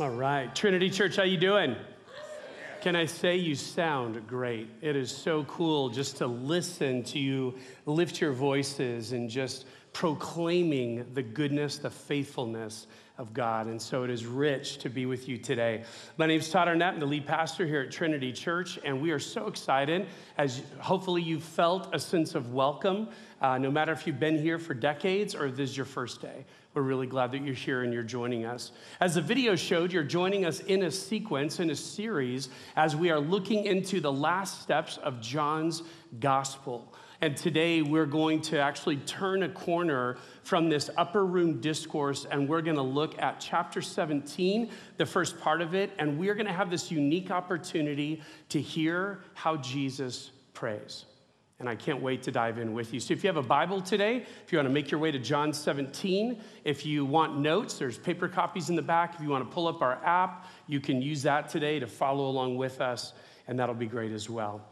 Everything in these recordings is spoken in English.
All right, Trinity Church, how you doing? Can I say you sound great? It is so cool just to listen to you lift your voices and just proclaiming the goodness, the faithfulness of God. And so it is rich to be with you today. My name is Todd Arnett. I'm the lead pastor here at Trinity Church, and we are so excited as hopefully you felt a sense of welcome, uh, no matter if you've been here for decades or this is your first day. We're really glad that you're here and you're joining us. As the video showed, you're joining us in a sequence, in a series, as we are looking into the last steps of John's gospel. And today we're going to actually turn a corner from this upper room discourse and we're going to look at chapter 17, the first part of it, and we're going to have this unique opportunity to hear how Jesus prays. And I can't wait to dive in with you. So, if you have a Bible today, if you want to make your way to John 17, if you want notes, there's paper copies in the back. If you want to pull up our app, you can use that today to follow along with us, and that'll be great as well.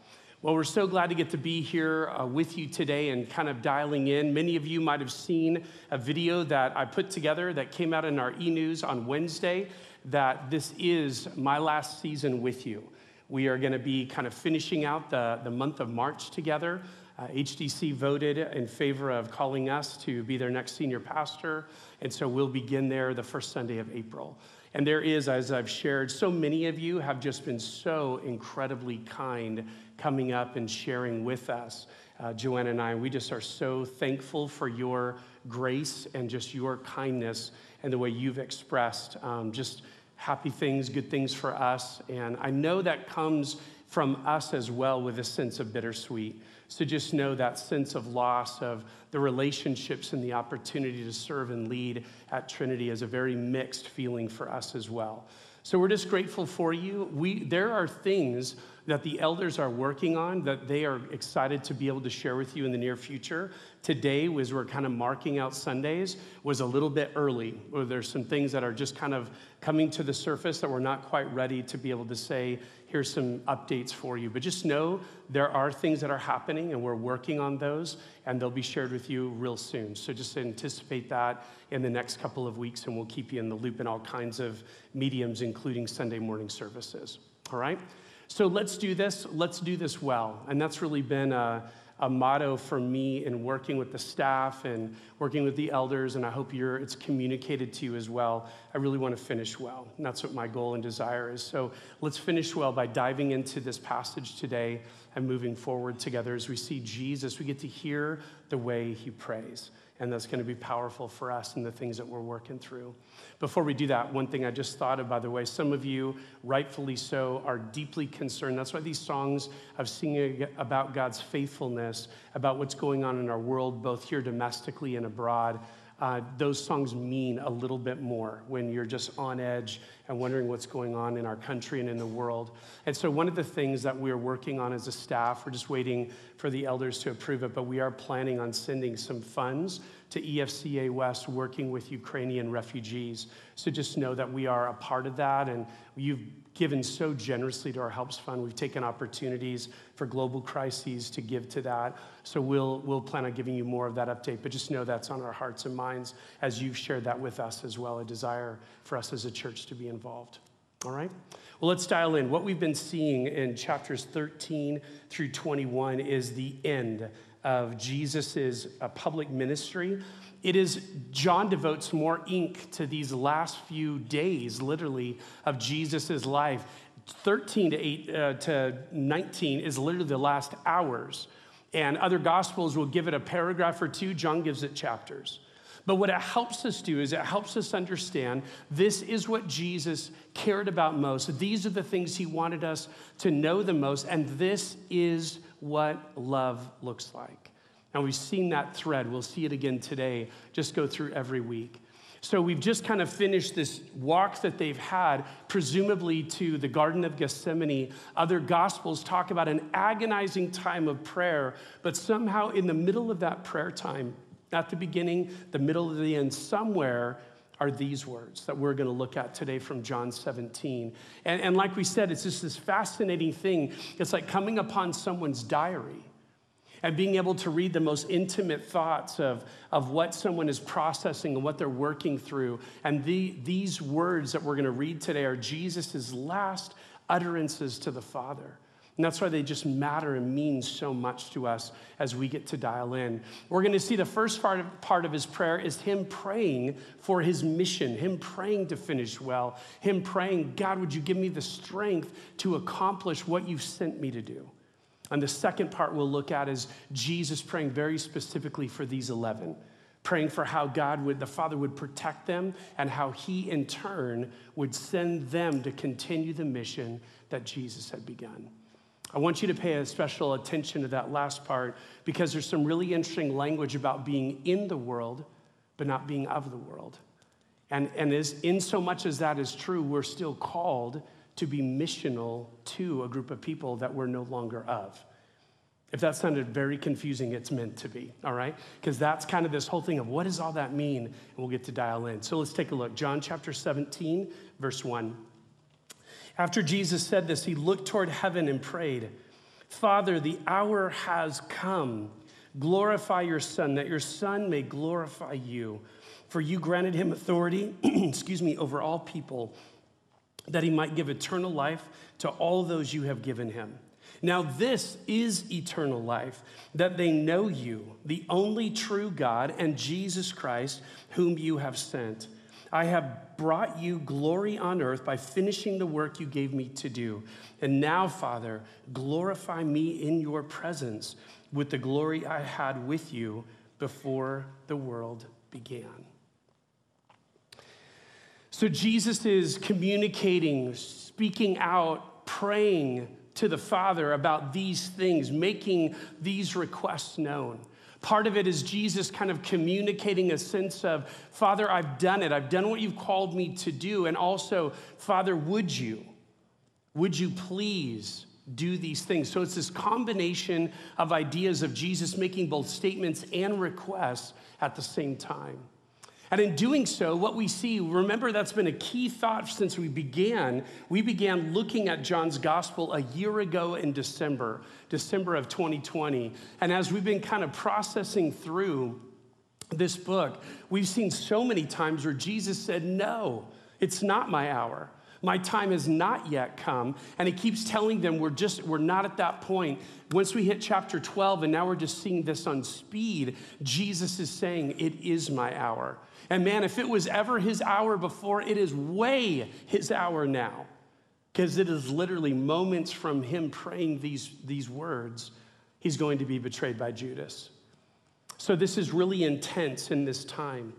Well, we're so glad to get to be here uh, with you today and kind of dialing in. Many of you might have seen a video that I put together that came out in our e news on Wednesday that this is my last season with you. We are going to be kind of finishing out the, the month of March together. Uh, HDC voted in favor of calling us to be their next senior pastor, and so we'll begin there the first Sunday of April. And there is, as I've shared, so many of you have just been so incredibly kind coming up and sharing with us. Uh, Joanna and I, we just are so thankful for your grace and just your kindness and the way you've expressed um, just happy things, good things for us. And I know that comes from us as well with a sense of bittersweet. So just know that sense of loss of the relationships and the opportunity to serve and lead at Trinity is a very mixed feeling for us as well. So we're just grateful for you. We, there are things that the elders are working on that they are excited to be able to share with you in the near future. Today, as we're kind of marking out Sundays, was a little bit early. Or there's some things that are just kind of coming to the surface that we're not quite ready to be able to say, here's some updates for you. But just know there are things that are happening and we're working on those and they'll be shared with you real soon. So just anticipate that in the next couple of weeks and we'll keep you in the loop in all kinds of mediums, including Sunday morning services. All right? So let's do this. Let's do this well. And that's really been a, a, motto for me in working with the staff and working with the elders. And I hope it's communicated to you as well. I really want to finish well. And that's what my goal and desire is. So let's finish well by diving into this passage today and moving forward together as we see Jesus. We get to hear the way he prays and that's going to be powerful for us and the things that we're working through. Before we do that, one thing I just thought of, by the way, some of you, rightfully so, are deeply concerned. That's why these songs of singing about God's faithfulness, about what's going on in our world, both here domestically and abroad, uh, those songs mean a little bit more when you're just on edge and wondering what's going on in our country and in the world. And so, one of the things that we're working on as a staff, we're just waiting for the elders to approve it, but we are planning on sending some funds to EFCA West working with Ukrainian refugees. So, just know that we are a part of that, and you've given so generously to our Helps Fund. We've taken opportunities for global crises to give to that. So we'll, we'll plan on giving you more of that update, but just know that's on our hearts and minds as you've shared that with us as well, a desire for us as a church to be involved. All right? Well, let's dial in. What we've been seeing in chapters 13 through 21 is the end of Jesus' uh, public ministry. It is, John devotes more ink to these last few days, literally, of Jesus' life. 13 to, 8, uh, to 19 is literally the last hours. And other gospels will give it a paragraph or two, John gives it chapters. But what it helps us do is it helps us understand this is what Jesus cared about most. These are the things he wanted us to know the most, and this is what love looks like. And we've seen that thread. We'll see it again today. Just go through every week. So we've just kind of finished this walk that they've had, presumably to the Garden of Gethsemane. Other gospels talk about an agonizing time of prayer, but somehow in the middle of that prayer time, at the beginning, the middle, of the end, somewhere are these words that we're going to look at today from John 17. And, and like we said, it's just this fascinating thing. It's like coming upon someone's diary. and being able to read the most intimate thoughts of, of what someone is processing and what they're working through. And the, these words that we're going to read today are Jesus' last utterances to the Father. And that's why they just matter and mean so much to us as we get to dial in. We're going to see the first part of, part of his prayer is him praying for his mission, him praying to finish well, him praying, God, would you give me the strength to accomplish what you've sent me to do? And the second part we'll look at is Jesus praying very specifically for these 11, praying for how God would, the Father would protect them and how he in turn would send them to continue the mission that Jesus had begun. I want you to pay a special attention to that last part because there's some really interesting language about being in the world, but not being of the world. And, and as, in so much as that is true, we're still called to be missional to a group of people that we're no longer of. If that sounded very confusing, it's meant to be, all right? Because that's kind of this whole thing of what does all that mean? And we'll get to dial in. So let's take a look. John chapter 17, verse 1. After Jesus said this, he looked toward heaven and prayed, Father, the hour has come. Glorify your Son, that your Son may glorify you. For you granted him authority, excuse me, over all people, that he might give eternal life to all those you have given him. Now, this is eternal life, that they know you, the only true God, and Jesus Christ, whom you have sent. I have brought you glory on earth by finishing the work you gave me to do. And now, Father, glorify me in your presence with the glory I had with you before the world began. So, Jesus is communicating, speaking out, praying to the Father about these things, making these requests known. Part of it is Jesus kind of communicating a sense of, Father, I've done it. I've done what you've called me to do. And also, Father, would you? Would you please do these things? So it's this combination of ideas of Jesus making both statements and requests at the same time. And in doing so, what we see, remember that's been a key thought since we began. We began looking at John's gospel a year ago in December, December of 2020. And as we've been kind of processing through this book, we've seen so many times where Jesus said, No, it's not my hour. My time has not yet come. And he keeps telling them we're just, we're not at that point. Once we hit chapter 12, and now we're just seeing this on speed, Jesus is saying, It is my hour. And man, if it was ever his hour before, it is way his hour now. Because it is literally moments from him praying these, these words, he's going to be betrayed by Judas. So this is really intense in this time.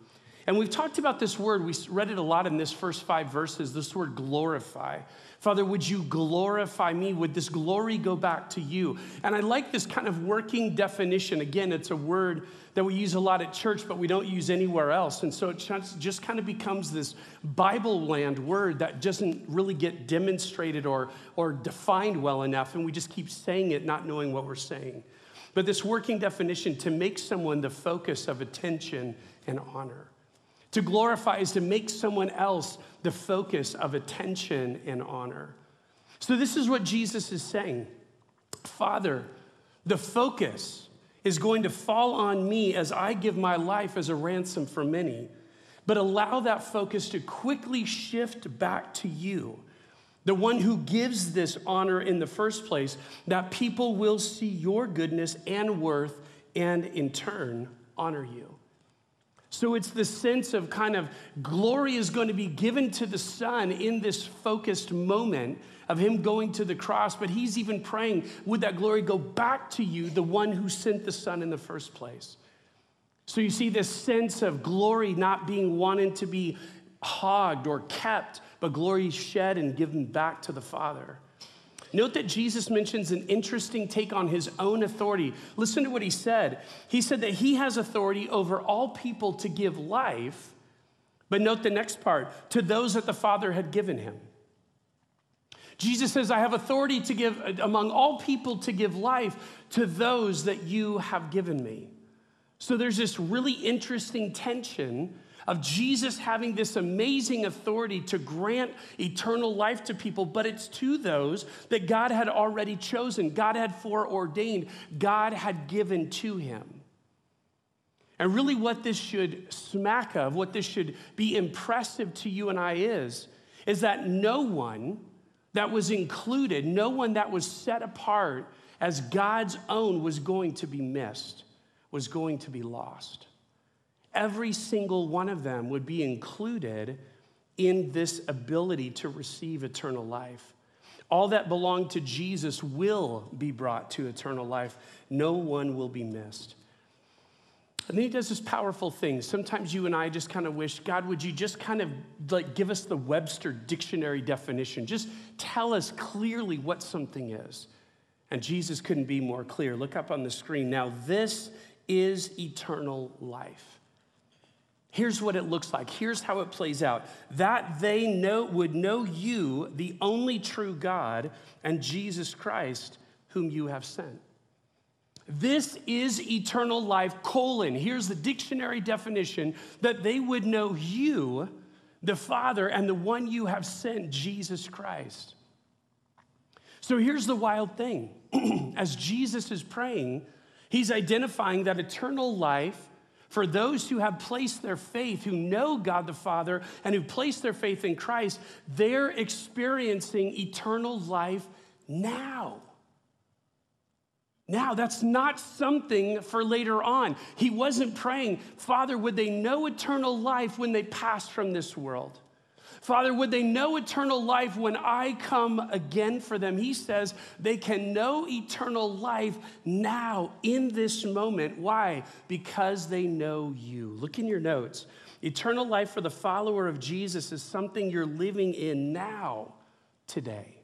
And we've talked about this word, we read it a lot in this first five verses, this word glorify. Father, would you glorify me? Would this glory go back to you? And I like this kind of working definition. Again, it's a word that we use a lot at church, but we don't use anywhere else. And so it just kind of becomes this Bible land word that doesn't really get demonstrated or, or defined well enough. And we just keep saying it, not knowing what we're saying. But this working definition to make someone the focus of attention and honor. To glorify is to make someone else the focus of attention and honor. So, this is what Jesus is saying Father, the focus is going to fall on me as I give my life as a ransom for many. But allow that focus to quickly shift back to you, the one who gives this honor in the first place, that people will see your goodness and worth and in turn honor you. So it's the sense of kind of glory is going to be given to the Son in this focused moment of Him going to the cross. But He's even praying, would that glory go back to you, the one who sent the Son in the first place? So you see this sense of glory not being wanted to be hogged or kept, but glory shed and given back to the Father. Note that Jesus mentions an interesting take on his own authority. Listen to what he said. He said that he has authority over all people to give life, but note the next part to those that the Father had given him. Jesus says, I have authority to give among all people to give life to those that you have given me. So there's this really interesting tension of Jesus having this amazing authority to grant eternal life to people, but it's to those that God had already chosen, God had foreordained, God had given to him. And really, what this should smack of, what this should be impressive to you and I is, is that no one that was included, no one that was set apart as God's own was going to be missed, was going to be lost. Every single one of them would be included in this ability to receive eternal life. All that belong to Jesus will be brought to eternal life. No one will be missed. And then he does this powerful thing. Sometimes you and I just kind of wish, God, would you just kind of like give us the Webster dictionary definition? Just tell us clearly what something is. And Jesus couldn't be more clear. Look up on the screen. Now, this is eternal life. Here's what it looks like. Here's how it plays out. That they know would know you, the only true God, and Jesus Christ, whom you have sent. This is eternal life, colon. Here's the dictionary definition that they would know you, the Father, and the one you have sent, Jesus Christ. So here's the wild thing as Jesus is praying, he's identifying that eternal life for those who have placed their faith, who know God the Father, and who place their faith in Christ, they're experiencing eternal life now. Now, that's not something for later on. He wasn't praying, Father, would they know eternal life when they pass from this world? Father, would they know eternal life when I come again for them? He says they can know eternal life now in this moment. Why? Because they know you. Look in your notes. Eternal life for the follower of Jesus is something you're living in now, today.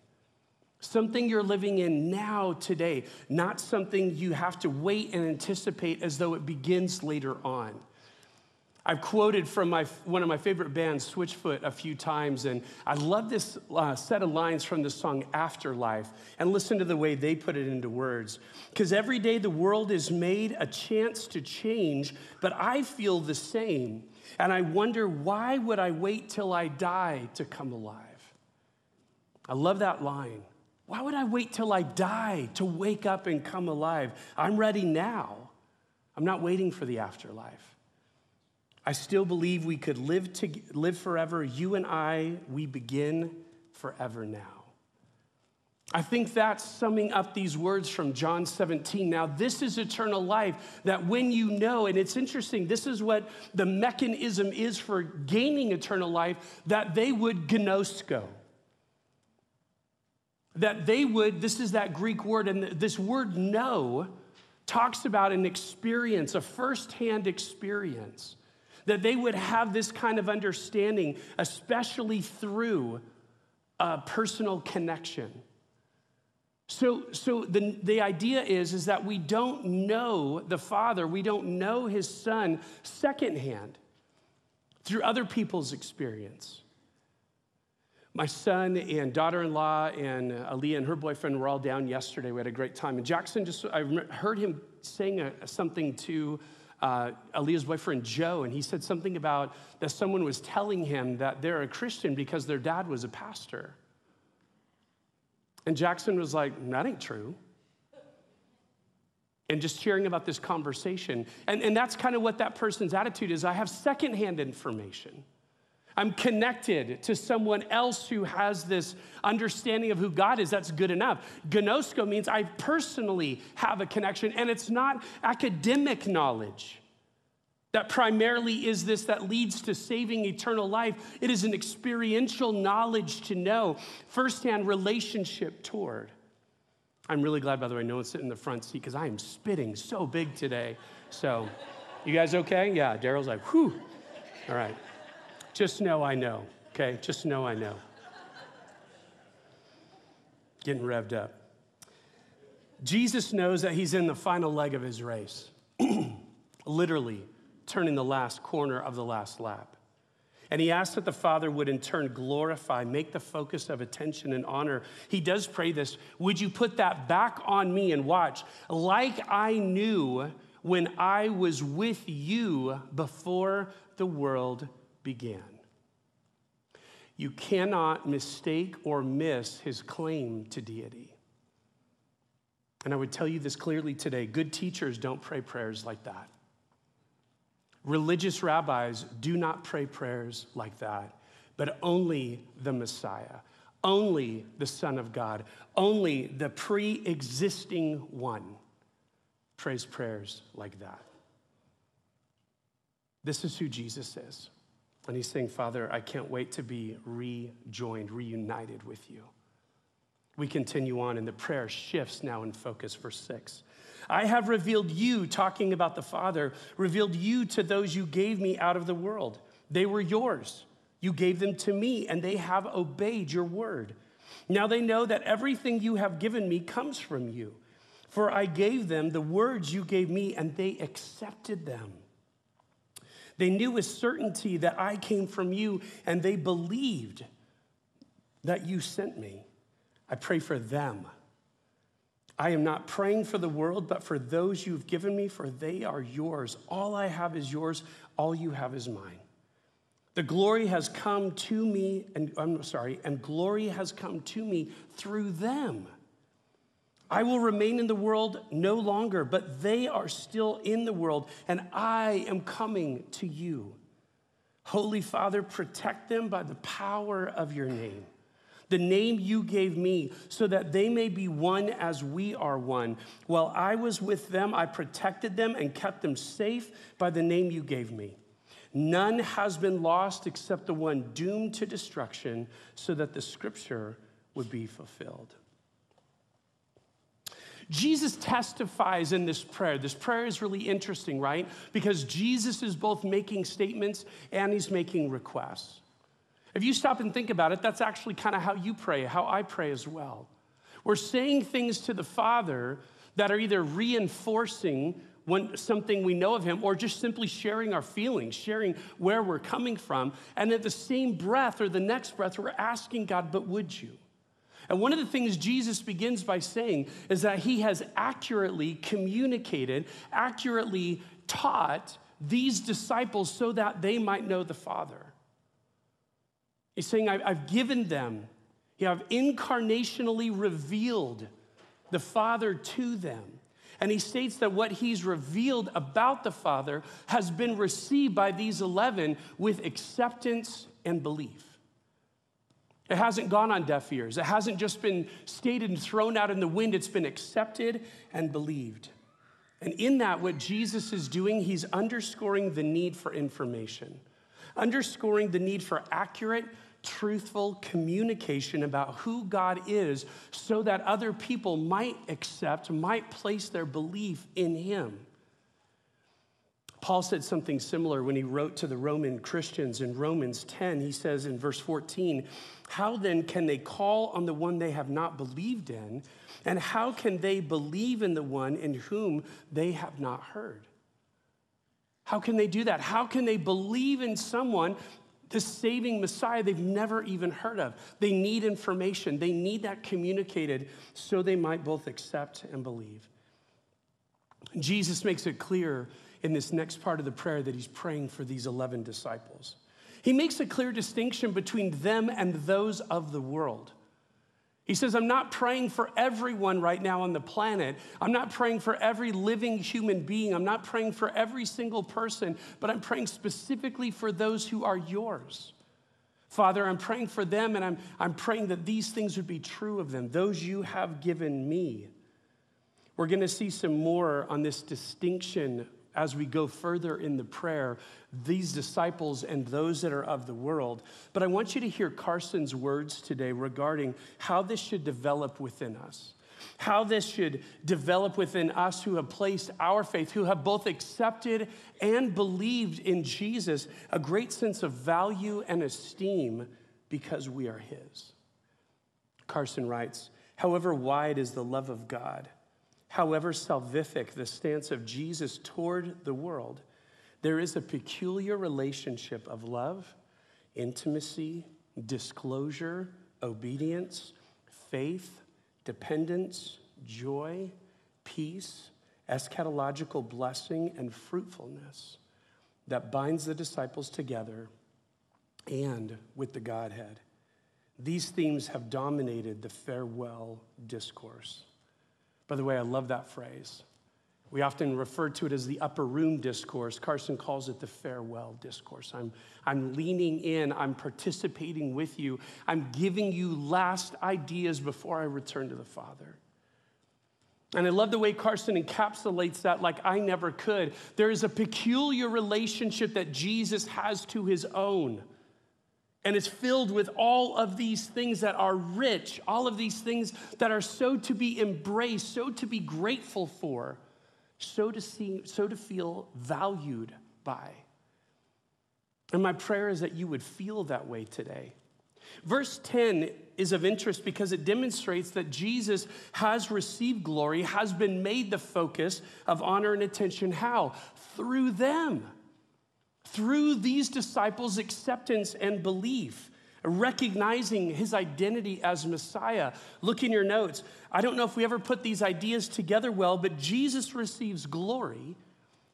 Something you're living in now, today, not something you have to wait and anticipate as though it begins later on. I've quoted from my, one of my favorite bands, Switchfoot, a few times, and I love this uh, set of lines from the song Afterlife. And listen to the way they put it into words. Because every day the world is made a chance to change, but I feel the same. And I wonder, why would I wait till I die to come alive? I love that line. Why would I wait till I die to wake up and come alive? I'm ready now. I'm not waiting for the afterlife. I still believe we could live, to, live forever. You and I, we begin forever now. I think that's summing up these words from John 17. Now, this is eternal life that when you know, and it's interesting, this is what the mechanism is for gaining eternal life, that they would gnosko that they would, this is that Greek word, and this word know talks about an experience, a firsthand experience, that they would have this kind of understanding, especially through a personal connection. So, so the, the idea is, is that we don't know the Father, we don't know His Son secondhand through other people's experience my son and daughter-in-law and Aaliyah and her boyfriend were all down yesterday. We had a great time. And Jackson just, I heard him saying a, something to uh, Aaliyah's boyfriend Joe, and he said something about that someone was telling him that they're a Christian because their dad was a pastor. And Jackson was like, that ain't true. And just hearing about this conversation. And, and that's kind of what that person's attitude is. I have secondhand information. I'm connected to someone else who has this understanding of who God is. That's good enough. Gnosko means I personally have a connection, and it's not academic knowledge that primarily is this that leads to saving eternal life. It is an experiential knowledge to know, firsthand relationship toward. I'm really glad, by the way, no one's sitting in the front seat because I am spitting so big today. So, you guys okay? Yeah, Daryl's like, whew. All right. Just know I know, okay? Just know I know. Getting revved up. Jesus knows that he's in the final leg of his race, literally turning the last corner of the last lap. And he asks that the Father would in turn glorify, make the focus of attention and honor. He does pray this Would you put that back on me and watch, like I knew when I was with you before the world began. You cannot mistake or miss his claim to deity. And I would tell you this clearly today good teachers don't pray prayers like that. Religious rabbis do not pray prayers like that, but only the Messiah, only the Son of God, only the pre existing one prays prayers like that. This is who Jesus is. And he's saying, Father, I can't wait to be rejoined, reunited with you. We continue on, and the prayer shifts now in focus, verse six. I have revealed you, talking about the Father, revealed you to those you gave me out of the world. They were yours. You gave them to me, and they have obeyed your word. Now they know that everything you have given me comes from you. For I gave them the words you gave me, and they accepted them. They knew with certainty that I came from you, and they believed that you sent me. I pray for them. I am not praying for the world, but for those you've given me, for they are yours. All I have is yours, all you have is mine. The glory has come to me, and I'm sorry, and glory has come to me through them. I will remain in the world no longer, but they are still in the world, and I am coming to you. Holy Father, protect them by the power of your name, the name you gave me, so that they may be one as we are one. While I was with them, I protected them and kept them safe by the name you gave me. None has been lost except the one doomed to destruction, so that the scripture would be fulfilled. Jesus testifies in this prayer. This prayer is really interesting, right? Because Jesus is both making statements and he's making requests. If you stop and think about it, that's actually kind of how you pray, how I pray as well. We're saying things to the Father that are either reinforcing when, something we know of Him or just simply sharing our feelings, sharing where we're coming from. And at the same breath or the next breath, we're asking God, but would you? And one of the things Jesus begins by saying is that he has accurately communicated, accurately taught these disciples so that they might know the Father. He's saying, I've given them, I've incarnationally revealed the Father to them. And he states that what he's revealed about the Father has been received by these 11 with acceptance and belief. It hasn't gone on deaf ears. It hasn't just been stated and thrown out in the wind. It's been accepted and believed. And in that, what Jesus is doing, he's underscoring the need for information, underscoring the need for accurate, truthful communication about who God is so that other people might accept, might place their belief in him. Paul said something similar when he wrote to the Roman Christians in Romans 10. He says in verse 14, How then can they call on the one they have not believed in? And how can they believe in the one in whom they have not heard? How can they do that? How can they believe in someone, the saving Messiah they've never even heard of? They need information, they need that communicated so they might both accept and believe. Jesus makes it clear in this next part of the prayer that he's praying for these 11 disciples. He makes a clear distinction between them and those of the world. He says, I'm not praying for everyone right now on the planet. I'm not praying for every living human being. I'm not praying for every single person, but I'm praying specifically for those who are yours. Father, I'm praying for them and I'm, I'm praying that these things would be true of them, those you have given me. We're going to see some more on this distinction as we go further in the prayer, these disciples and those that are of the world. But I want you to hear Carson's words today regarding how this should develop within us. How this should develop within us who have placed our faith, who have both accepted and believed in Jesus, a great sense of value and esteem because we are His. Carson writes, however wide is the love of God, However salvific the stance of Jesus toward the world, there is a peculiar relationship of love, intimacy, disclosure, obedience, faith, dependence, joy, peace, eschatological blessing and fruitfulness that binds the disciples together and with the Godhead. These themes have dominated the farewell discourse. By the way, I love that phrase. We often refer to it as the upper room discourse. Carson calls it the farewell discourse. I'm, I'm leaning in, I'm participating with you, I'm giving you last ideas before I return to the Father. And I love the way Carson encapsulates that like I never could. There is a peculiar relationship that Jesus has to his own. And it's filled with all of these things that are rich, all of these things that are so to be embraced, so to be grateful for, so to see, so to feel valued by. And my prayer is that you would feel that way today. Verse 10 is of interest because it demonstrates that Jesus has received glory, has been made the focus of honor and attention. How? Through them through these disciples' acceptance and belief, recognizing his identity as Messiah. Look in your notes. I don't know if we ever put these ideas together well, but Jesus receives glory,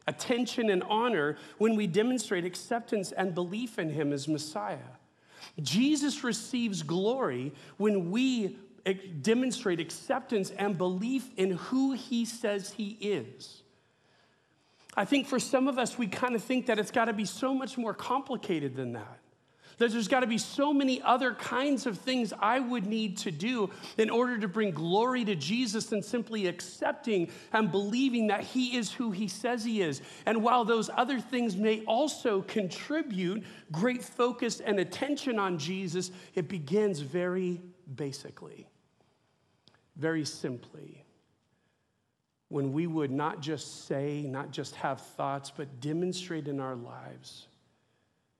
attention, and honor when we demonstrate acceptance and belief in him as Messiah. Jesus receives glory when we eh, demonstrate acceptance and belief in who he says he is. I think for some of us, we kind of think that it's got to be so much more complicated than that. That there's got to be so many other kinds of things I would need to do in order to bring glory to Jesus than simply accepting and believing that He is who He says He is. And while those other things may also contribute great focus and attention on Jesus, it begins very basically, very simply when we would not just say, not just have thoughts, but demonstrate in our lives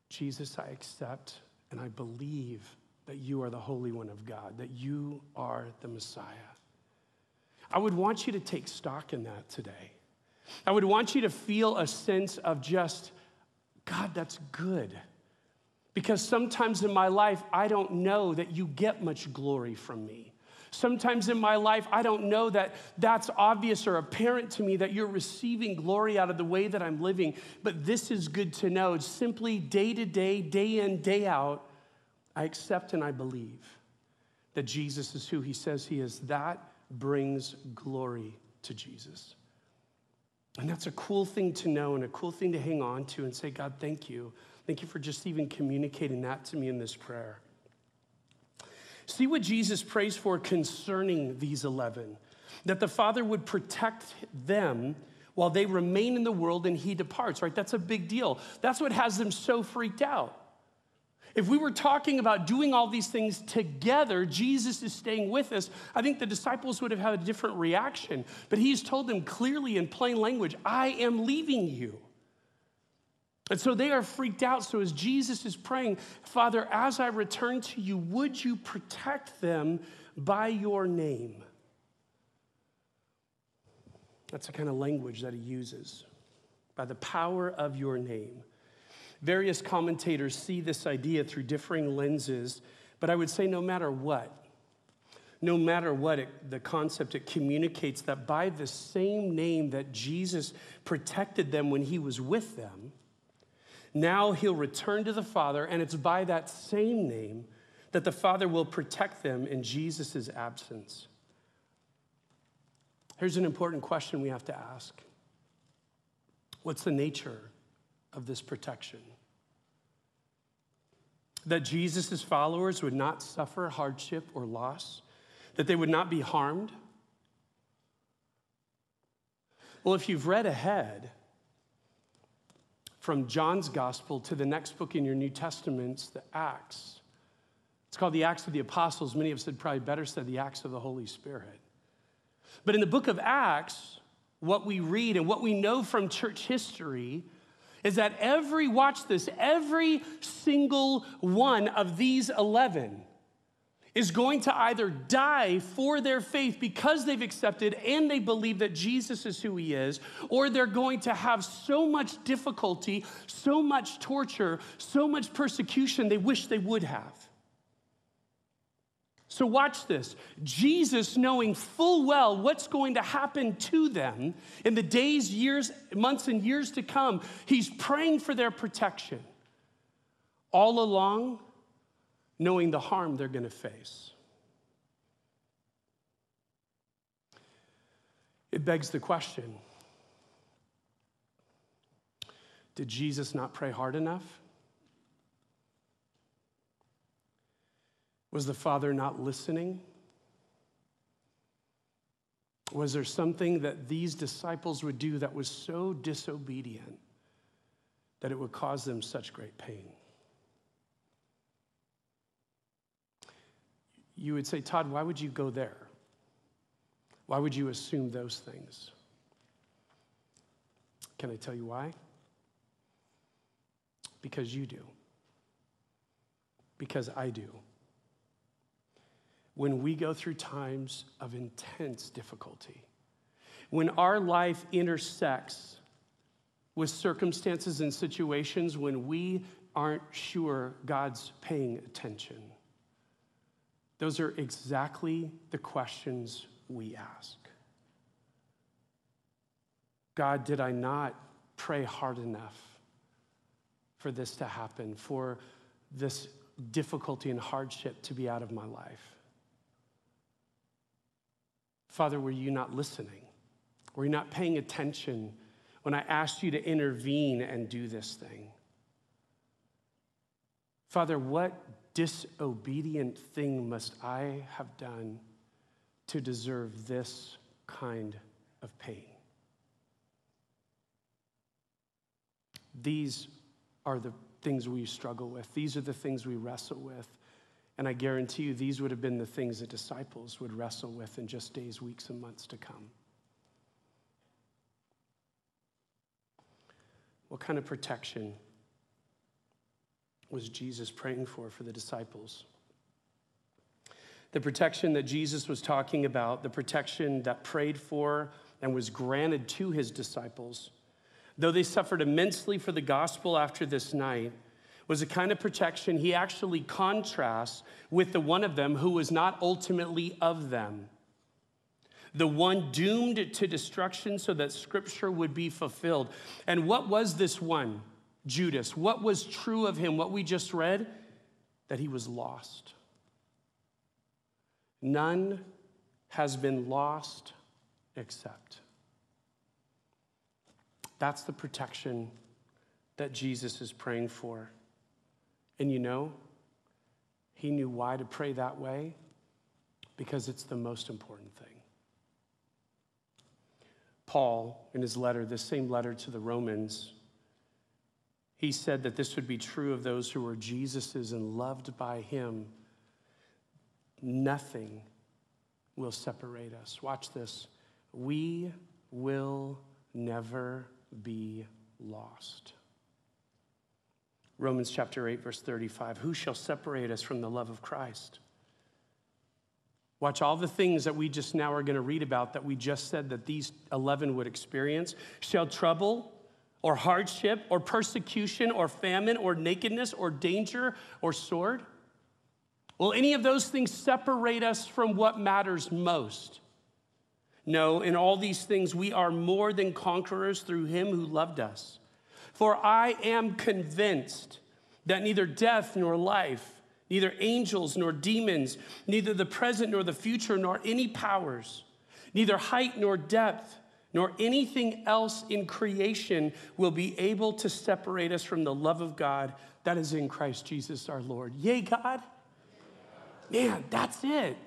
Jesus, I accept and I believe that you are the Holy One of God, that you are the Messiah. I would want you to take stock in that today. I would want you to feel a sense of just, God, that's good. Because sometimes in my life, I don't know that you get much glory from me. Sometimes in my life, I don't know that that's obvious or apparent to me that you're receiving glory out of the way that I'm living, but this is good to know. It's simply day to day, day in, day out, I accept and I believe that Jesus is who he says he is. That brings glory to Jesus. And that's a cool thing to know and a cool thing to hang on to and say, God, thank you. Thank you for just even communicating that to me in this prayer. See what Jesus prays for concerning these 11 that the Father would protect them while they remain in the world and he departs, right? That's a big deal. That's what has them so freaked out. If we were talking about doing all these things together, Jesus is staying with us, I think the disciples would have had a different reaction. But he's told them clearly in plain language, I am leaving you. And so they are freaked out. So as Jesus is praying, Father, as I return to you, would you protect them by your name? That's the kind of language that he uses. By the power of your name. Various commentators see this idea through differing lenses, but I would say no matter what, no matter what it, the concept, it communicates that by the same name that Jesus protected them when he was with them, now he'll return to the Father, and it's by that same name that the Father will protect them in Jesus' absence. Here's an important question we have to ask What's the nature of this protection? That Jesus' followers would not suffer hardship or loss, that they would not be harmed. Well, if you've read ahead, from John's gospel to the next book in your New Testaments, the Acts. It's called the Acts of the Apostles. Many have said, probably better said, the Acts of the Holy Spirit. But in the book of Acts, what we read and what we know from church history is that every, watch this, every single one of these 11 is going to either die for their faith because they've accepted and they believe that Jesus is who he is, or they're going to have so much difficulty, so much torture, so much persecution they wish they would have. So, watch this. Jesus, knowing full well what's going to happen to them in the days, years, months, and years to come, he's praying for their protection. All along, knowing the harm they're going to face. It begs the question Did Jesus not pray hard enough? Was the Father not listening? Was there something that these disciples would do that was so disobedient that it would cause them such great pain? You would say, Todd, why would you go there? Why would you assume those things? Can I tell you why? Because you do. Because I do when we go through times of intense difficulty, when our life intersects with circumstances and situations when we aren't sure God's paying attention. Those are exactly the questions we ask. God, did I not pray hard enough for this to happen, for this difficulty and hardship to be out of my life? Father, were you not listening? Were you not paying attention when I asked you to intervene and do this thing? Father, what disobedient thing must I have done to deserve this kind of pain? These are the things we struggle with. These are the things we wrestle with. And I guarantee you, these would have been the things that disciples would wrestle with in just days, weeks, and months to come. What kind of protection was Jesus praying for for the disciples? The protection that Jesus was talking about, the protection that prayed for and was granted to his disciples, though they suffered immensely for the gospel after this night, was a kind of protection he actually contrasts with the one of them who was not ultimately of them. The one doomed to destruction so that scripture would be fulfilled. And what was this one, Judas? What was true of him? What we just read? That he was lost. None has been lost except. That's the protection that Jesus is praying for. And you know, he knew why to pray that way because it's the most important thing. Paul, in his letter, this same letter to the Romans, he said that this would be true of those who were Jesus's and loved by him. Nothing will separate us. Watch this. We will never be lost. Romans chapter 8, verse 35. Who shall separate us from the love of Christ? Watch all the things that we just now are going to read about that we just said that these 11 would experience. Shall trouble or hardship or persecution or famine or nakedness or danger or sword? Will any of those things separate us from what matters most? No, in all these things we are more than conquerors through him who loved us. For I am convinced that neither death nor life, neither angels nor demons, neither the present nor the future, nor any powers, neither height nor depth, nor anything else in creation will be able to separate us from the love of God that is in Christ Jesus our Lord. Yay, God? Man, that's it.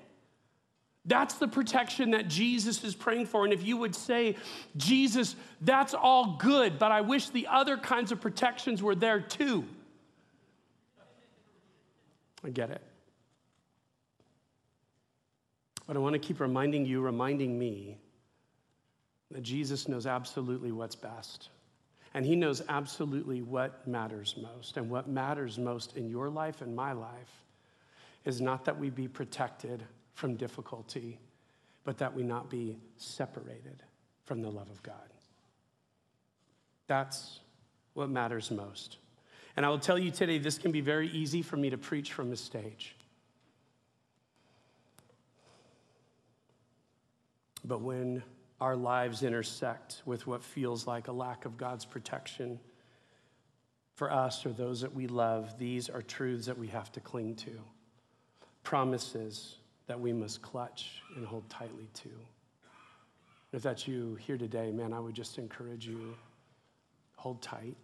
That's the protection that Jesus is praying for. And if you would say, Jesus, that's all good, but I wish the other kinds of protections were there too. I get it. But I want to keep reminding you, reminding me, that Jesus knows absolutely what's best. And he knows absolutely what matters most. And what matters most in your life and my life is not that we be protected from difficulty, but that we not be separated from the love of God. That's what matters most. And I will tell you today, this can be very easy for me to preach from the stage. But when our lives intersect with what feels like a lack of God's protection for us or those that we love, these are truths that we have to cling to, promises that we must clutch and hold tightly to. If that's you here today, man, I would just encourage you hold tight.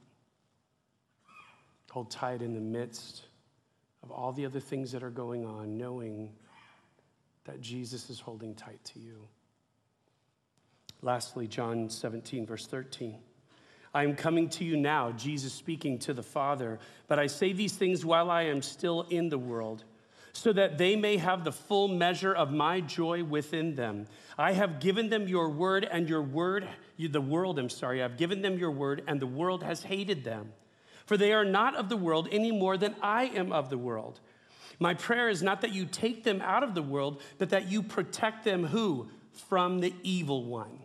Hold tight in the midst of all the other things that are going on, knowing that Jesus is holding tight to you. Lastly, John 17, verse 13. I am coming to you now, Jesus speaking to the Father, but I say these things while I am still in the world, so that they may have the full measure of my joy within them. I have given them your word, and your word, the world, I'm sorry, I've given them your word, and the world has hated them. For they are not of the world any more than I am of the world. My prayer is not that you take them out of the world, but that you protect them who? From the evil one.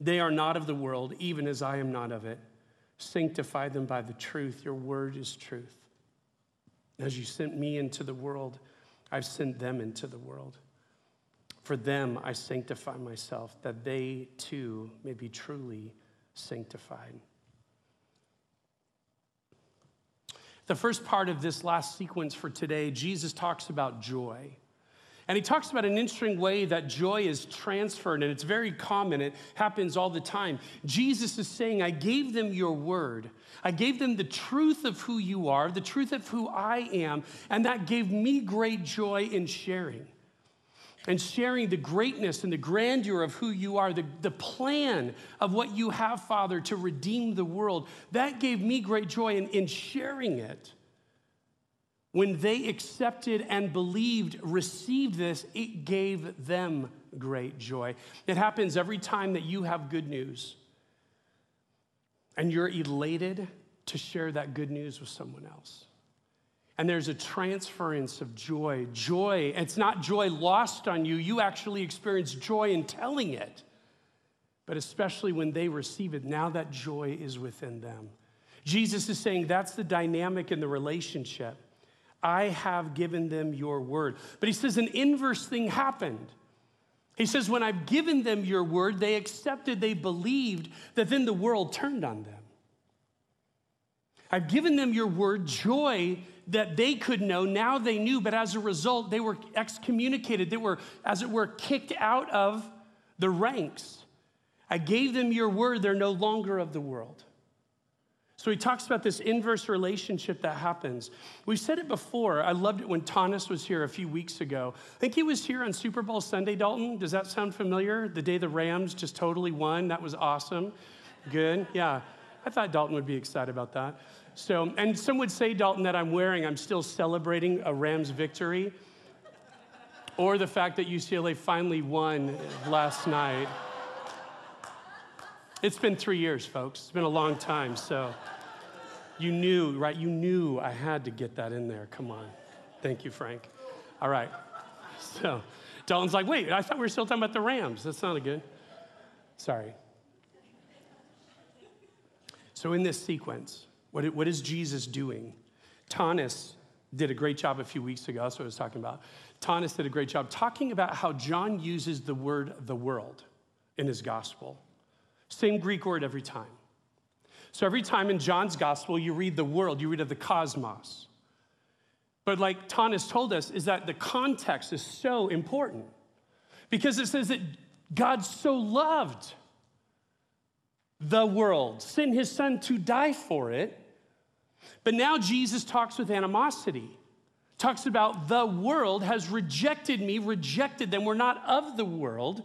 They are not of the world, even as I am not of it. Sanctify them by the truth. Your word is truth. As you sent me into the world, I've sent them into the world. For them I sanctify myself, that they too may be truly sanctified. The first part of this last sequence for today, Jesus talks about joy. And he talks about an interesting way that joy is transferred, and it's very common. It happens all the time. Jesus is saying, I gave them your word. I gave them the truth of who you are, the truth of who I am, and that gave me great joy in sharing. And sharing the greatness and the grandeur of who you are, the, the plan of what you have, Father, to redeem the world. That gave me great joy in, in sharing it when they accepted and believed, received this, it gave them great joy. It happens every time that you have good news and you're elated to share that good news with someone else. And there's a transference of joy. Joy, it's not joy lost on you. You actually experience joy in telling it. But especially when they receive it, now that joy is within them. Jesus is saying that's the dynamic in the relationship. I have given them your word. But he says an inverse thing happened. He says, when I've given them your word, they accepted, they believed, that then the world turned on them. I've given them your word, joy that they could know. Now they knew, but as a result, they were excommunicated. They were, as it were, kicked out of the ranks. I gave them your word, they're no longer of the world. So he talks about this inverse relationship that happens. We've said it before. I loved it when Thomas was here a few weeks ago. I think he was here on Super Bowl Sunday, Dalton. Does that sound familiar? The day the Rams just totally won. That was awesome. Good. Yeah. I thought Dalton would be excited about that. So, and some would say, Dalton, that I'm wearing, I'm still celebrating a Rams victory, or the fact that UCLA finally won last night. It's been three years, folks. It's been a long time, so. You knew, right? You knew I had to get that in there. Come on. Thank you, Frank. All right. So Dalton's like, wait, I thought we were still talking about the Rams. That sounded good. Sorry. So, in this sequence, what, what is Jesus doing? Tanis did a great job a few weeks ago. That's what I was talking about. Tanis did a great job talking about how John uses the word the world in his gospel. Same Greek word every time. So every time in John's gospel, you read the world, you read of the cosmos. But like Tanis told us, is that the context is so important because it says that God so loved the world, sent his son to die for it. But now Jesus talks with animosity, talks about the world has rejected me, rejected them. We're not of the world.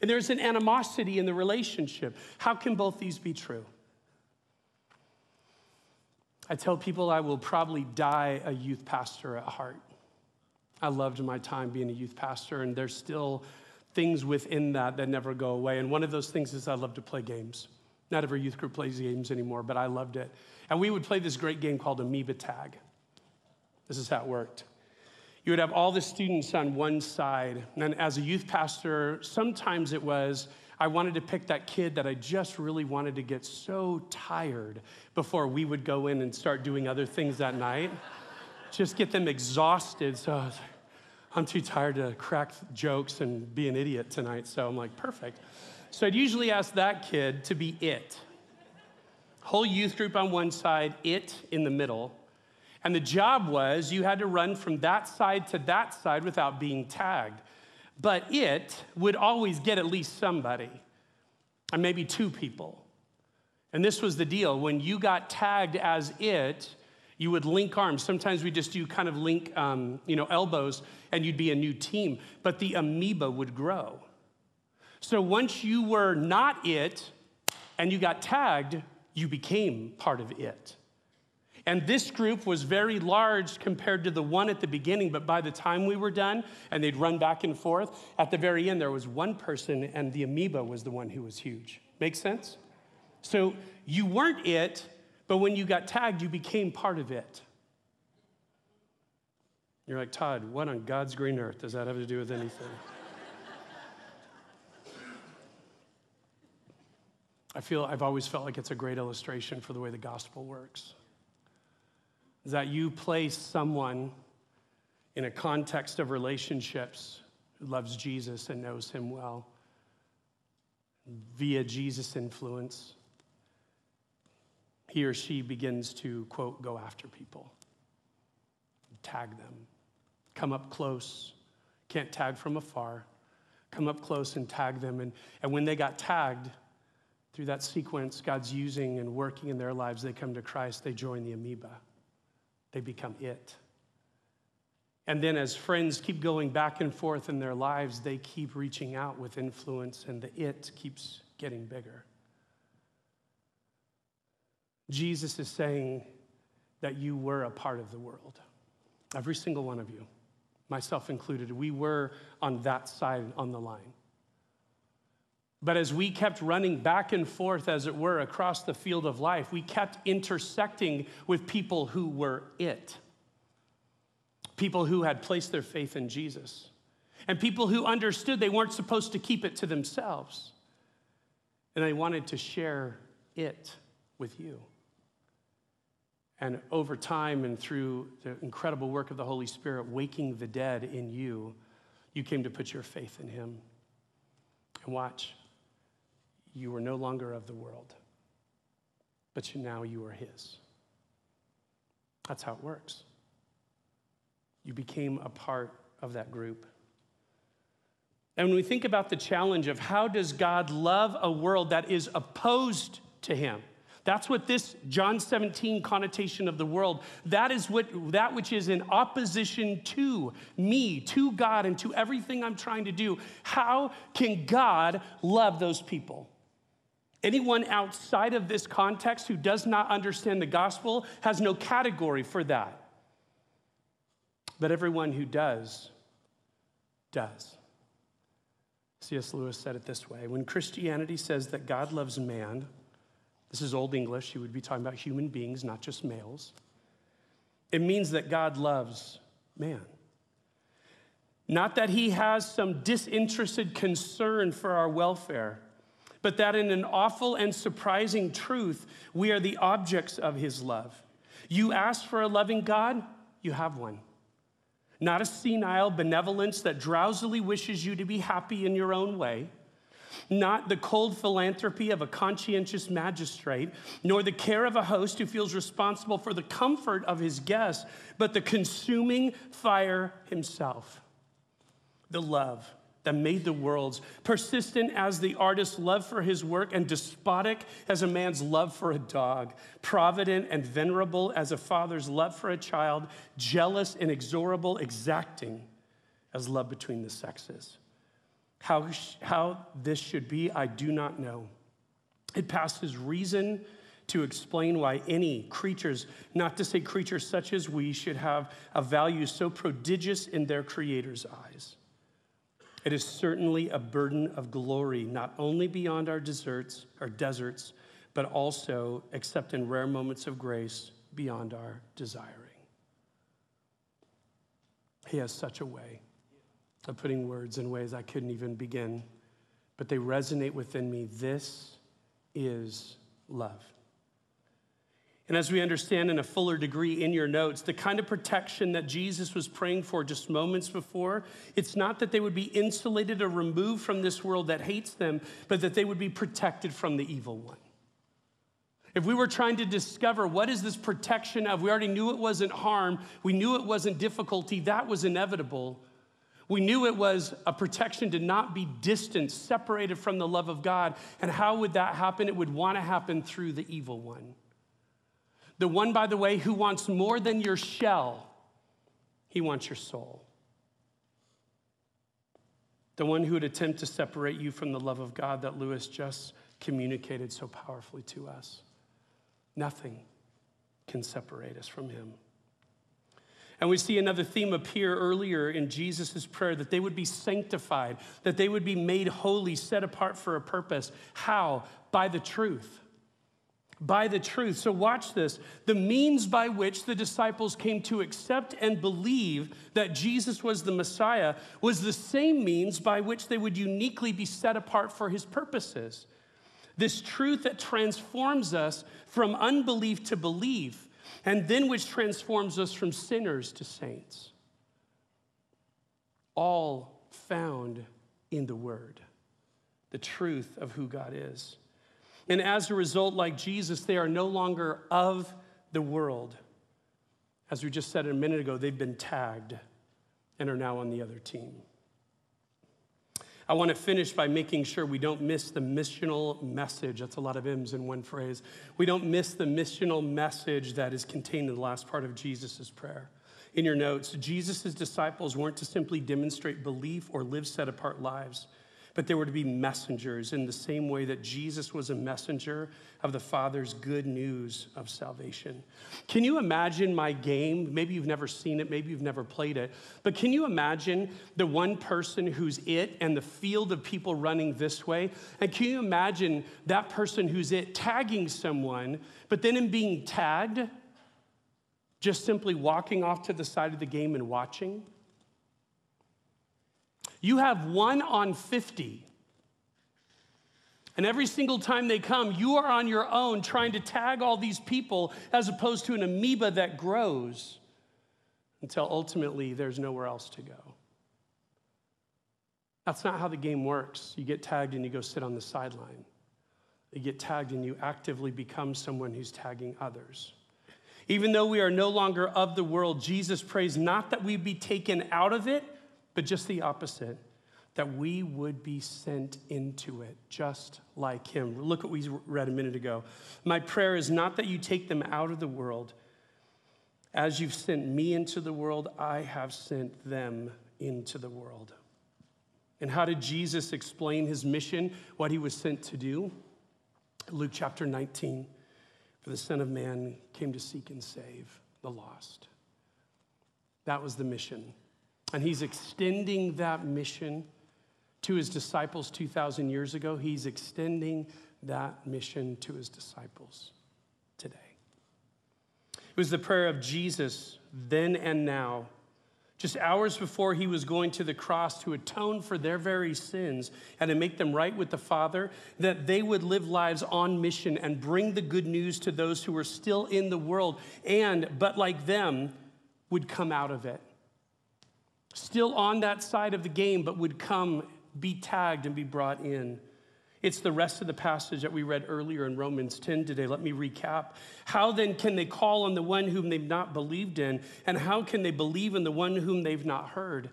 And there's an animosity in the relationship. How can both these be true? I tell people I will probably die a youth pastor at heart. I loved my time being a youth pastor, and there's still things within that that never go away. And one of those things is I love to play games. Not every youth group plays games anymore, but I loved it. And we would play this great game called Amoeba Tag. This is how it worked. You would have all the students on one side, and as a youth pastor, sometimes it was I wanted to pick that kid that I just really wanted to get so tired before we would go in and start doing other things that night. just get them exhausted. So I was like, I'm too tired to crack jokes and be an idiot tonight. So I'm like, perfect. So I'd usually ask that kid to be it. Whole youth group on one side, it in the middle. And the job was you had to run from that side to that side without being tagged. But it would always get at least somebody, and maybe two people. And this was the deal. When you got tagged as it, you would link arms. Sometimes we just do kind of link, um, you know, elbows, and you'd be a new team. But the amoeba would grow. So once you were not it, and you got tagged, you became part of it. And this group was very large compared to the one at the beginning, but by the time we were done and they'd run back and forth, at the very end, there was one person and the amoeba was the one who was huge. Make sense? So you weren't it, but when you got tagged, you became part of it. You're like, Todd, what on God's green earth does that have to do with anything? I feel I've always felt like it's a great illustration for the way the gospel works. Is that you place someone in a context of relationships who loves Jesus and knows him well via Jesus' influence. He or she begins to, quote, go after people, tag them, come up close, can't tag from afar, come up close and tag them. And, and when they got tagged, through that sequence, God's using and working in their lives. They come to Christ, they join the amoeba, they become it. And then, as friends keep going back and forth in their lives, they keep reaching out with influence, and the it keeps getting bigger. Jesus is saying that you were a part of the world. Every single one of you, myself included, we were on that side on the line. But as we kept running back and forth, as it were, across the field of life, we kept intersecting with people who were it. People who had placed their faith in Jesus. And people who understood they weren't supposed to keep it to themselves. And they wanted to share it with you. And over time and through the incredible work of the Holy Spirit waking the dead in you, you came to put your faith in Him. And watch you were no longer of the world, but now you are His. That's how it works. You became a part of that group. And when we think about the challenge of how does God love a world that is opposed to Him, that's what this John 17 connotation of the world, that is what that which is in opposition to me, to God, and to everything I'm trying to do. How can God love those people? Anyone outside of this context who does not understand the gospel has no category for that. But everyone who does, does. C.S. Lewis said it this way When Christianity says that God loves man, this is Old English, he would be talking about human beings, not just males. It means that God loves man. Not that he has some disinterested concern for our welfare but that in an awful and surprising truth, we are the objects of his love. You ask for a loving God, you have one. Not a senile benevolence that drowsily wishes you to be happy in your own way, not the cold philanthropy of a conscientious magistrate, nor the care of a host who feels responsible for the comfort of his guests, but the consuming fire himself, the love that made the worlds, persistent as the artist's love for his work, and despotic as a man's love for a dog, provident and venerable as a father's love for a child, jealous, inexorable, exacting as love between the sexes. How, how this should be, I do not know. It passes reason to explain why any creatures, not to say creatures such as we, should have a value so prodigious in their Creator's eyes. It is certainly a burden of glory, not only beyond our deserts, our deserts, but also, except in rare moments of grace, beyond our desiring. He has such a way of putting words in ways I couldn't even begin, but they resonate within me. This is love. And as we understand in a fuller degree in your notes, the kind of protection that Jesus was praying for just moments before, it's not that they would be insulated or removed from this world that hates them, but that they would be protected from the evil one. If we were trying to discover what is this protection of, we already knew it wasn't harm, we knew it wasn't difficulty, that was inevitable. We knew it was a protection to not be distant, separated from the love of God. And how would that happen? It would want to happen through the evil one. The one, by the way, who wants more than your shell, he wants your soul. The one who would attempt to separate you from the love of God that Lewis just communicated so powerfully to us. Nothing can separate us from him. And we see another theme appear earlier in Jesus' prayer that they would be sanctified, that they would be made holy, set apart for a purpose. How? By the truth. By the truth. So, watch this. The means by which the disciples came to accept and believe that Jesus was the Messiah was the same means by which they would uniquely be set apart for his purposes. This truth that transforms us from unbelief to belief, and then which transforms us from sinners to saints. All found in the Word, the truth of who God is. And as a result, like Jesus, they are no longer of the world. As we just said a minute ago, they've been tagged and are now on the other team. I want to finish by making sure we don't miss the missional message. That's a lot of M's in one phrase. We don't miss the missional message that is contained in the last part of Jesus' prayer. In your notes, Jesus' disciples weren't to simply demonstrate belief or live set apart lives but they were to be messengers in the same way that Jesus was a messenger of the Father's good news of salvation. Can you imagine my game? Maybe you've never seen it, maybe you've never played it, but can you imagine the one person who's it and the field of people running this way? And can you imagine that person who's it tagging someone, but then in being tagged, just simply walking off to the side of the game and watching? You have one on 50. And every single time they come, you are on your own trying to tag all these people as opposed to an amoeba that grows until ultimately there's nowhere else to go. That's not how the game works. You get tagged and you go sit on the sideline. You get tagged and you actively become someone who's tagging others. Even though we are no longer of the world, Jesus prays not that we be taken out of it, but just the opposite that we would be sent into it just like him. Look what we read a minute ago. My prayer is not that you take them out of the world. As you've sent me into the world, I have sent them into the world. And how did Jesus explain his mission, what he was sent to do? Luke chapter 19 For the Son of Man came to seek and save the lost. That was the mission. And he's extending that mission to his disciples 2,000 years ago. He's extending that mission to his disciples today. It was the prayer of Jesus then and now, just hours before he was going to the cross to atone for their very sins and to make them right with the Father, that they would live lives on mission and bring the good news to those who were still in the world and, but like them, would come out of it still on that side of the game, but would come, be tagged, and be brought in. It's the rest of the passage that we read earlier in Romans 10 today. Let me recap. How then can they call on the one whom they've not believed in? And how can they believe in the one whom they've not heard?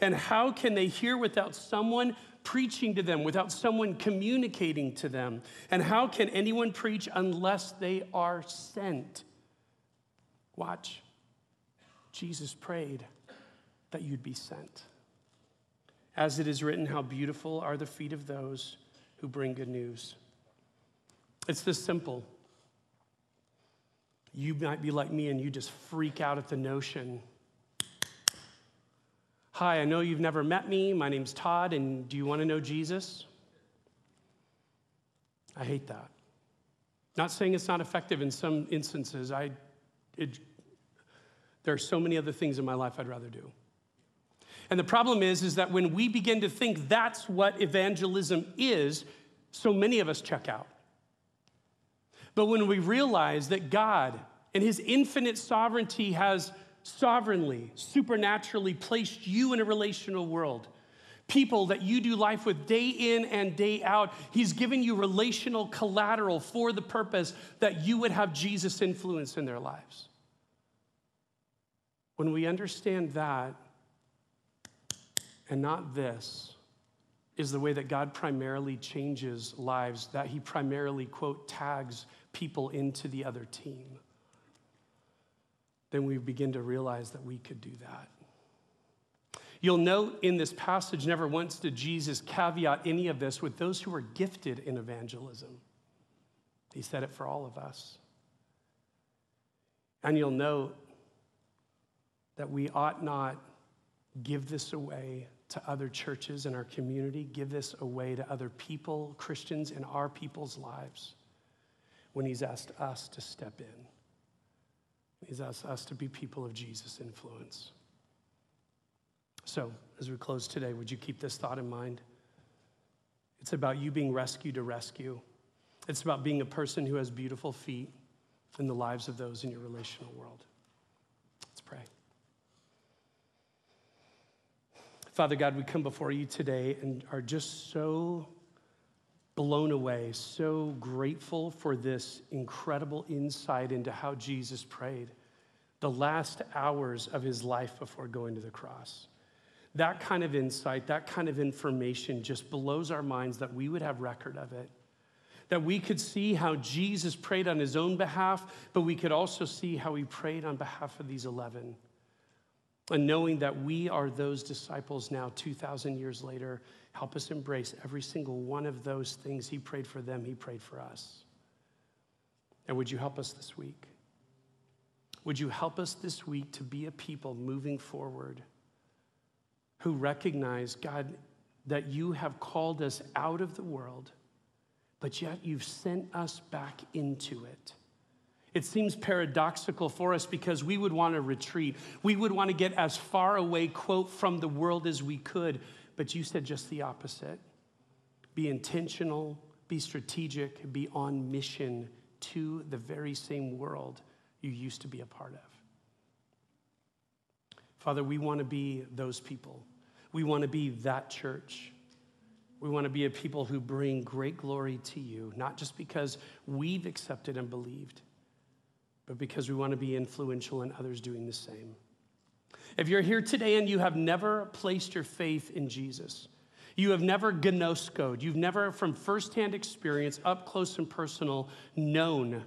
And how can they hear without someone preaching to them, without someone communicating to them? And how can anyone preach unless they are sent? Watch. Jesus prayed that you'd be sent. As it is written, how beautiful are the feet of those who bring good news. It's this simple. You might be like me and you just freak out at the notion. Hi, I know you've never met me. My name's Todd, and do you want to know Jesus? I hate that. Not saying it's not effective in some instances. I, it, there are so many other things in my life I'd rather do. And the problem is, is that when we begin to think that's what evangelism is, so many of us check out. But when we realize that God, in his infinite sovereignty, has sovereignly, supernaturally placed you in a relational world, people that you do life with day in and day out. He's given you relational collateral for the purpose that you would have Jesus' influence in their lives. When we understand that and not this, is the way that God primarily changes lives, that He primarily, quote, tags people into the other team, then we begin to realize that we could do that. You'll note in this passage, never once did Jesus caveat any of this with those who were gifted in evangelism. He said it for all of us. And you'll note that we ought not give this away to other churches in our community, give this away to other people, Christians in our people's lives, when He's asked us to step in. He's asked us to be people of Jesus' influence. So, as we close today, would you keep this thought in mind? It's about you being rescued to rescue. It's about being a person who has beautiful feet in the lives of those in your relational world. Let's pray. Father God, we come before you today and are just so blown away, so grateful for this incredible insight into how Jesus prayed the last hours of his life before going to the cross. That kind of insight, that kind of information just blows our minds that we would have record of it. That we could see how Jesus prayed on his own behalf, but we could also see how he prayed on behalf of these 11. And knowing that we are those disciples now, 2,000 years later, help us embrace every single one of those things he prayed for them, he prayed for us. And would you help us this week? Would you help us this week to be a people moving forward? who recognize, God, that you have called us out of the world, but yet you've sent us back into it. It seems paradoxical for us because we would want to retreat. We would want to get as far away, quote, from the world as we could. But you said just the opposite be intentional, be strategic, be on mission to the very same world you used to be a part of. Father, we want to be those people. We want to be that church. We want to be a people who bring great glory to you, not just because we've accepted and believed, but because we want to be influential in others doing the same. If you're here today and you have never placed your faith in Jesus, you have never gnoskoed, you've never, from firsthand experience, up close and personal, known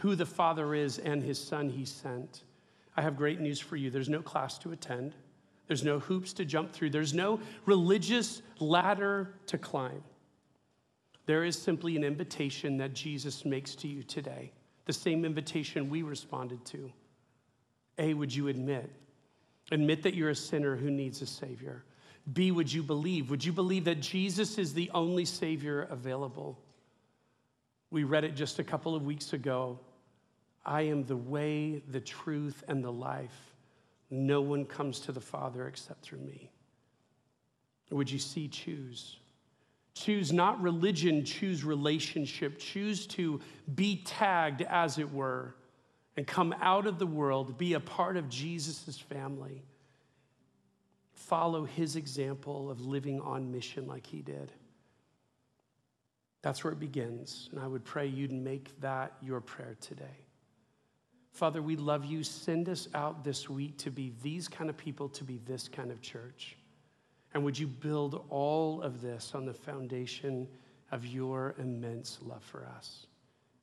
who the Father is and his Son he sent, I have great news for you. There's no class to attend. There's no hoops to jump through, there's no religious ladder to climb. There is simply an invitation that Jesus makes to you today, the same invitation we responded to. A, would you admit? Admit that you're a sinner who needs a Savior. B, would you believe? Would you believe that Jesus is the only Savior available? We read it just a couple of weeks ago. I am the way, the truth, and the life. No one comes to the Father except through me. Would you see, choose? Choose not religion, choose relationship. Choose to be tagged, as it were, and come out of the world, be a part of Jesus' family. Follow his example of living on mission like he did. That's where it begins. And I would pray you'd make that your prayer today. Father, we love you. Send us out this week to be these kind of people, to be this kind of church. And would you build all of this on the foundation of your immense love for us?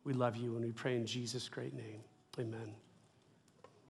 We love you and we pray in Jesus' great name. Amen.